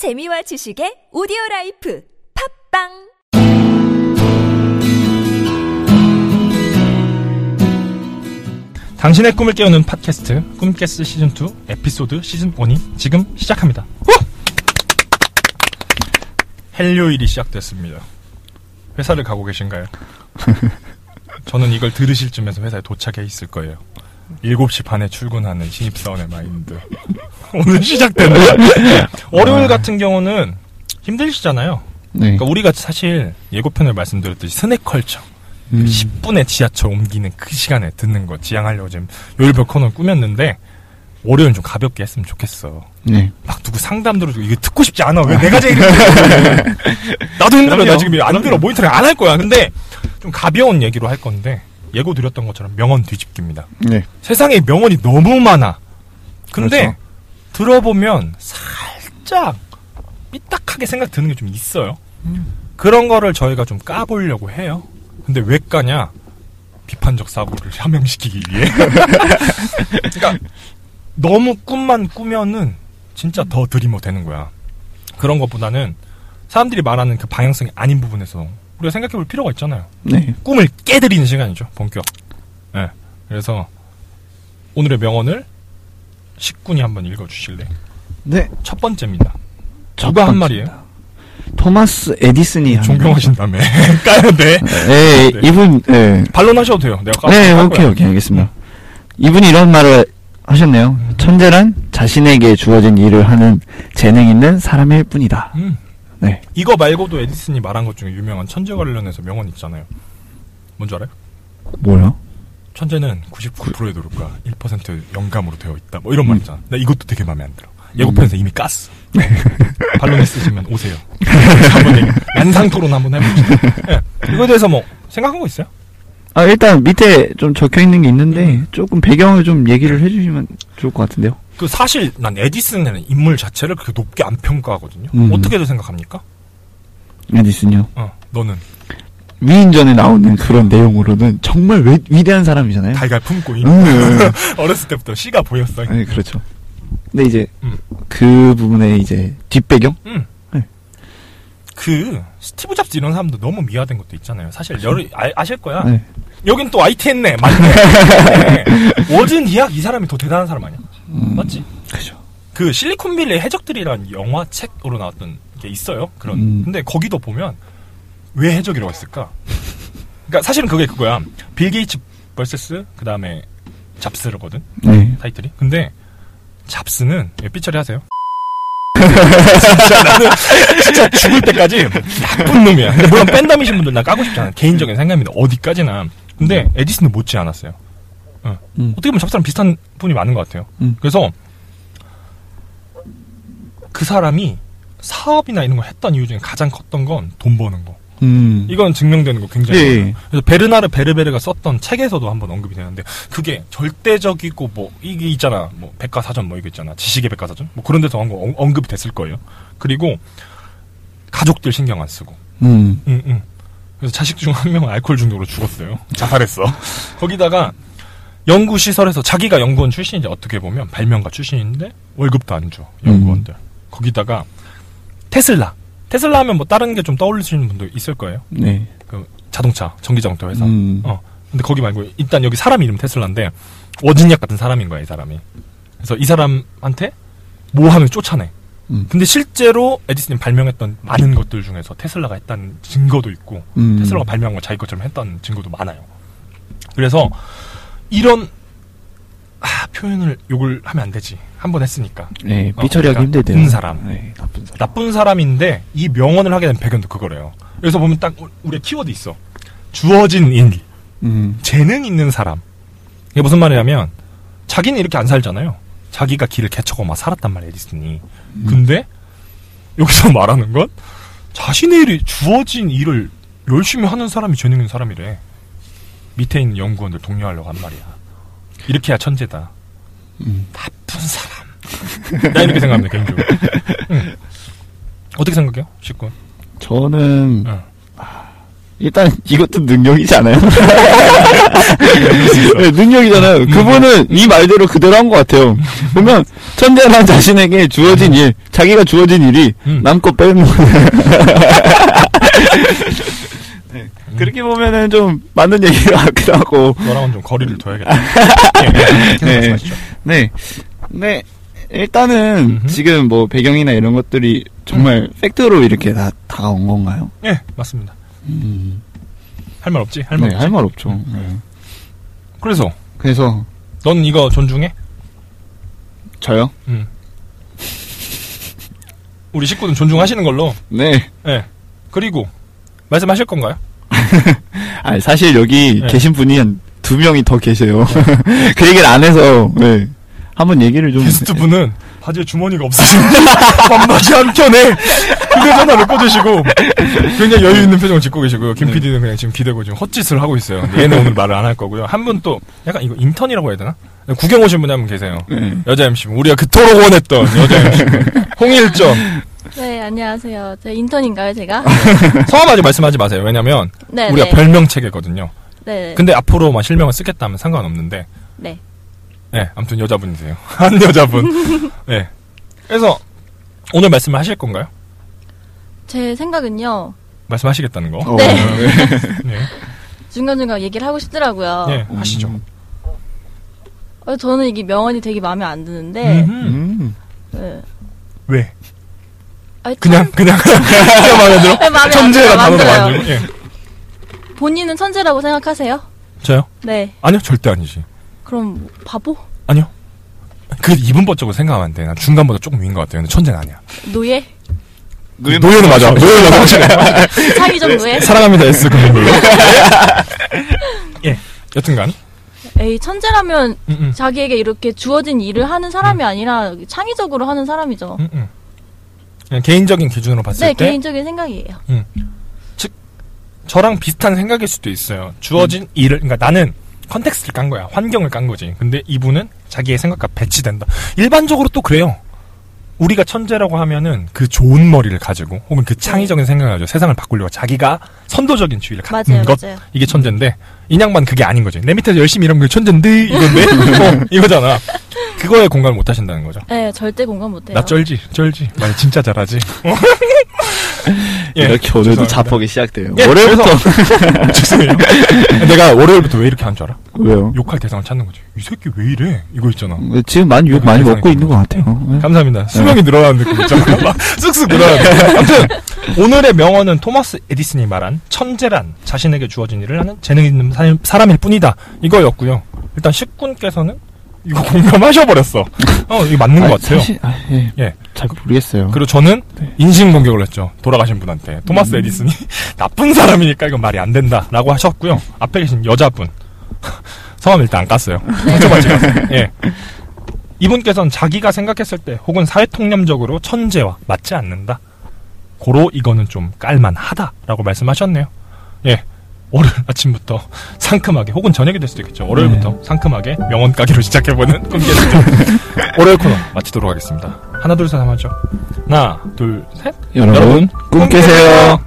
재미와 지식의 오디오 라이프 팟빵 당신의 꿈을 깨우는 팟캐스트 꿈깨스트 시즌 2 에피소드 시즌 1이 지금 시작합니다. 후! 헬요일이 시작됐습니다. 회사를 가고 계신가요? 저는 이걸 들으실 쯤에서 회사에 도착해 있을 거예요. 7시 반에 출근하는 신입사원의 마인드. 오늘 시작된다. 월요일 같은 경우는 힘드시잖아요. 네. 그러니까 우리가 사실 예고편을 말씀드렸듯이 스낵컬처. 음. 10분에 지하철 옮기는 그 시간에 듣는 거 지향하려고 지금 요일별 코너를 꾸몄는데 월요일은 좀 가볍게 했으면 좋겠어. 네. 막 누구 상담 들어주고 이거 듣고 싶지 않아. 왜 내가 제일. 나도 힘들어. 나 그럼요. 지금 안 들어. 모니터링 안 할 거야. 근데 좀 가벼운 얘기로 할 건데 예고 드렸던 것처럼 명언 뒤집기입니다. 네. 세상에 명언이 너무 많아. 근데 그렇죠. 들어보면 살짝 삐딱하게 생각 드는 게 좀 있어요. 그런 거를 저희가 좀 까보려고 해요. 근데 왜 까냐? 비판적 사고를 함양시키기 위해. 그러니까 너무 꿈만 꾸면은 진짜 더 드리머 되는 거야. 그런 것보다는 사람들이 말하는 그 방향성이 아닌 부분에서 우리가 생각해 볼 필요가 있잖아요. 네. 꿈을 깨드리는 시간이죠, 본격. 예. 그래서 오늘의 명언을 식군이 한번 읽어주실래? 네. 첫 번째입니다. 첫 누가 한 번째입니다. 말이에요? 토마스 에디슨이 한 존경하신다며. 까야 돼. 네, 네. 이분 네. 반론하셔도 돼요. 내가 까 네, 할 오케이, 거야. 오케이, 알겠습니다. 이분이 이런 말을 하셨네요. 음. 천재란 자신에게 주어진 일을 하는 재능 있는 사람일 뿐이다. 음. 네. 이거 말고도 에디슨이 말한 것 중에 유명한 천재 관련해서 명언 있잖아요. 뭔지 알아요? 뭐요? 천재는 99%의 노력과 1% 영감으로 되어 있다. 뭐 이런 말 있잖아. 나 이것도 되게 마음에 안 들어. 예고편에서 이미 깠어. 반론 있으시면 오세요. 한번 난상 토론 한번 해봅시다. 예. 이거에 대해서 뭐 생각한 거 있어요? 아, 일단 밑에 좀 적혀 있는 게 있는데 음. 조금 배경을 좀 얘기를 해주시면 좋을 것 같은데요. 그 사실 난 에디슨이라는 인물 자체를 그렇게 높게 안 평가하거든요. 음. 어떻게들 생각합니까? 에디슨요. 어, 너는 위인전에 나오는 그런 내용으로는 정말 위, 위대한 사람이잖아요. 달걀 품고 있 음. 어렸을 때부터 씨가 보였어. 네, 그렇죠. 근데 이제 음. 그 부분에 이제 뒷배경? 응. 네. 그 스티브 잡스 이런 사람도 너무 미화된 것도 있잖아요. 사실 여러 아, 실 거야. 네. 여긴 또 IT 했네. 맞네. 네. 워든 디악 이 사람이 더 대단한 사람 아니야? 음, 맞지? 그죠. 그 실리콘밸리의 해적들이라는 영화 책으로 나왔던 게 있어요. 그런. 음. 근데 거기도 보면 왜 해적이라고 했을까? 그러니까 사실은 그게 그거야. 빌 게이츠 vs 그 다음에 잡스거든 네. 타이틀이. 근데 잡스는 왜 삐처리 하세요? 진짜 나는 진짜 죽을 때까지 나쁜 놈이야. 근데 물론 팬덤이신 분들 나 까고 싶지 않아. 개인적인 생각입니다. 어디까지나. 근데 에디슨은 못지 않았어요. 음. 어떻게 보면 잡스랑 비슷한 분이 많은 것 같아요. 음. 그래서 그 사람이 사업이나 이런 걸 했던 이유 중에 가장 컸던 건 돈 버는 거. 음. 이건 증명되는 거 굉장히 예, 많아요. 예. 그래서 베르나르 베르베르가 썼던 책에서도 한번 언급이 되는데 그게 절대적이고 뭐 이게 있잖아 뭐 백과사전 뭐 이거 있잖아 지식의 백과사전 뭐 그런 데서 언급, 언급이 됐을 거예요. 그리고 가족들 신경 안 쓰고 음. 응, 응. 그래서 자식 중 한 명은 알코올 중독으로 죽었어요. 자살했어. 거기다가 연구시설에서 자기가 연구원 출신이지 어떻게 보면 발명가 출신인데 월급도 안 줘. 연구원들. 거기다가 테슬라. 테슬라 하면 뭐 다른 게 좀 떠올리시는 분도 있을 거예요. 네. 그 자동차, 전기자동차 회사. 음. 어. 근데 거기 말고 일단 여기 사람 이름 테슬라인데 워진약 같은 사람인 거야, 이 사람이. 그래서 이 사람한테 뭐 하면 쫓아내. 음. 근데 실제로 에디슨이 발명했던 많은 것들 중에서 테슬라가 했다는 증거도 있고 음. 테슬라가 발명한 걸 자기 것처럼 했다는 증거도 많아요. 그래서 이런 아, 표현을 욕을 하면 안 되지. 한 번 했으니까. 네. 어, 삐처리하기 그러니까 힘들대요. 나쁜 사람. 네. 나쁜 사람. 나쁜 사람인데 이 명언을 하게 된 배경도 그거래요. 여기서 보면 딱 우리의 키워드 있어. 주어진 일, 음. 재능 있는 사람. 이게 무슨 말이냐면 자기는 이렇게 안 살잖아요. 자기가 길을 개척하고 막 살았단 말이야, 에디슨이. 근데 여기서 말하는 건 자신의 일이 주어진 일을 열심히 하는 사람이 재능 있는 사람이래. 밑에 있는 연구원들 독려하려고 한 말이야. 이렇게 해야 천재다. 음. 나쁜 사람. 나 이렇게 생각합니다, 개인적으로. 응. 어떻게 생각해요? 식군. 저는 응. 일단 이것도 능력이잖아요. 네, 능력이잖아요. 그분은 이 말대로 그대로 한 것 같아요. 보면 천재란 자신에게 주어진 일, 자기가 주어진 일이 음. 남껏 빼는 네, 그렇게 보면은 좀 맞는 얘기가 같기도 하고. 너랑은 좀 거리를 둬야겠다. 네. 말씀하시죠. 네. 네. 일단은 음흠. 지금 뭐 배경이나 이런 것들이 정말 팩트로 이렇게 다 다가온 건가요? 예, 맞습니다. 음. 할말 없지? 할말 네, 없지? 할말 없죠. 네. 그래서 그래서 넌 이거 존중해? 저요? 음. 우리 식구는 존중하시는 걸로. 네. 예. 그리고 말씀하실 건가요? 아 사실 여기 네. 계신 분이 한 두 명이 더 계세요. 그 얘기를 안 해서 네. 한번 얘기를 좀 게스트 분은 바지에 주머니가 없으시고 반바지 한 켠에 휴대전화를 꽂으시고 굉장히 여유 있는 표정을 짓고 계시고요. 김 네. PD는 그냥 지금 기대고 지금 헛짓을 하고 있어요. 얘는 오늘 말을 안 할 거고요. 한 분 또 약간 이거 인턴이라고 해야 되나? 구경 오신 분이 한 분 계세요. 네. 여자 MC분 우리가 그토록 원했던 여자 MC분 홍일점 네, 안녕하세요. 저 인턴인가요, 제가? 성함까지 말씀하지 마세요. 왜냐면 네, 우리가 네. 별명 체계거든요. 네. 근데 앞으로만 실명을 쓰겠다면 상관없는데 네. 네, 아무튼 여자분이세요. 한 여자분. 네. 그래서 오늘 말씀을 하실 건가요? 제 생각은요. 말씀하시겠다는 거. 어, 네. 네. 중간중간 얘기를 하고 싶더라고요. 네, 하시죠. 음. 어, 저는 이게 명언이 되게 마음에 안 드는데. 음. 네. 왜? 아니, 그냥 천- 그냥 그냥 마음에 들어? 네, 마음에 안 천재가 들어요. 단어가 맞아요. 안 들어. 예. 본인은 천재라고 생각하세요? 저요? 네. 아니요, 절대 아니지. 그럼 뭐, 바보? 아니요. 그 이분 법적으로 생각하면 안 돼. 난 중간보다 조금 위인 것 같아요. 근데 천재는 아니야. 노예? 노예는 맞아. 노예는 맞아. 확실해. 창의적 노예? 사랑합니다 S 금융별로. 예. 여튼간. 에이, 천재라면 음, 음. 자기에게 이렇게 주어진 일을 하는 사람이 아니라 창의적으로 하는 사람이죠. 음, 음. 그냥 개인적인 기준으로 봤을 네, 때 개인적인 생각이에요. 저랑 비슷한 생각일 수도 있어요. 주어진 일을, 그러니까 나는 context를 깐 거야. 환경을 깐 거지. 근데 이분은 자기의 생각과 배치된다. 일반적으로 또 그래요. 우리가 천재라고 하면은 그 좋은 머리를 가지고 혹은 그 창의적인 생각을 가지고 세상을 바꾸려고 자기가 선도적인 주의를 갖는 맞아요, 것 맞아요. 이게 천재인데 인양반 그게 아닌 거지. 내 밑에서 열심히 일하면 그게 천재인데 이건데 어, 이거잖아. 그거에 공감을 못 하신다는 거죠. 네, 절대 공감 못 해요. 나 쩔지, 쩔지. 말 진짜 잘하지. 예, 이렇게 오늘도 죄송합니다. 자폭이 시작돼요. 예, 월요일부터 죄송해요. 내가 월요일부터 왜 이렇게 한 줄 알아? 왜요? 욕할 대상을 찾는 거지. 이 새끼 왜 이래? 이거 있잖아. 지금 많이 욕 많이 먹고 있는 것 같아요. 네. 감사합니다. 수명이 늘어나는 느낌 있잖아. 막 쑥쑥 늘어나는 아무튼 오늘의 명언은 토마스 에디슨이 말한 천재란 자신에게 주어진 일을 하는 재능 있는 사- 사람일 뿐이다. 이거였고요. 일단 식군께서는 이거 공감하셔버렸어. 어, 이거 맞는 아니, 것 같아요. 사실, 아, 예. 예. 잘 모르겠어요. 그리고 저는 인신 공격을 했죠. 돌아가신 분한테. 토마스 에디슨이 나쁜 사람이니까 이건 말이 안 된다 라고 하셨고요. 앞에 계신 여자분 성함 일단 안 깠어요. 예. 이분께서는 자기가 생각했을 때 혹은 사회통념적으로 천재와 맞지 않는다. 고로 이거는 좀 깔만하다라고 말씀하셨네요. 예. 월요일 아침부터 상큼하게 혹은 저녁이 될 수도 있겠죠. 월요일부터 상큼하게 명언 까기로 시작해보는 꿈게스트 월요일 코너 마치도록 하겠습니다. 하나 둘 셋 하면 하죠. 하나 둘 셋. 여러분, 꿈 깨세요.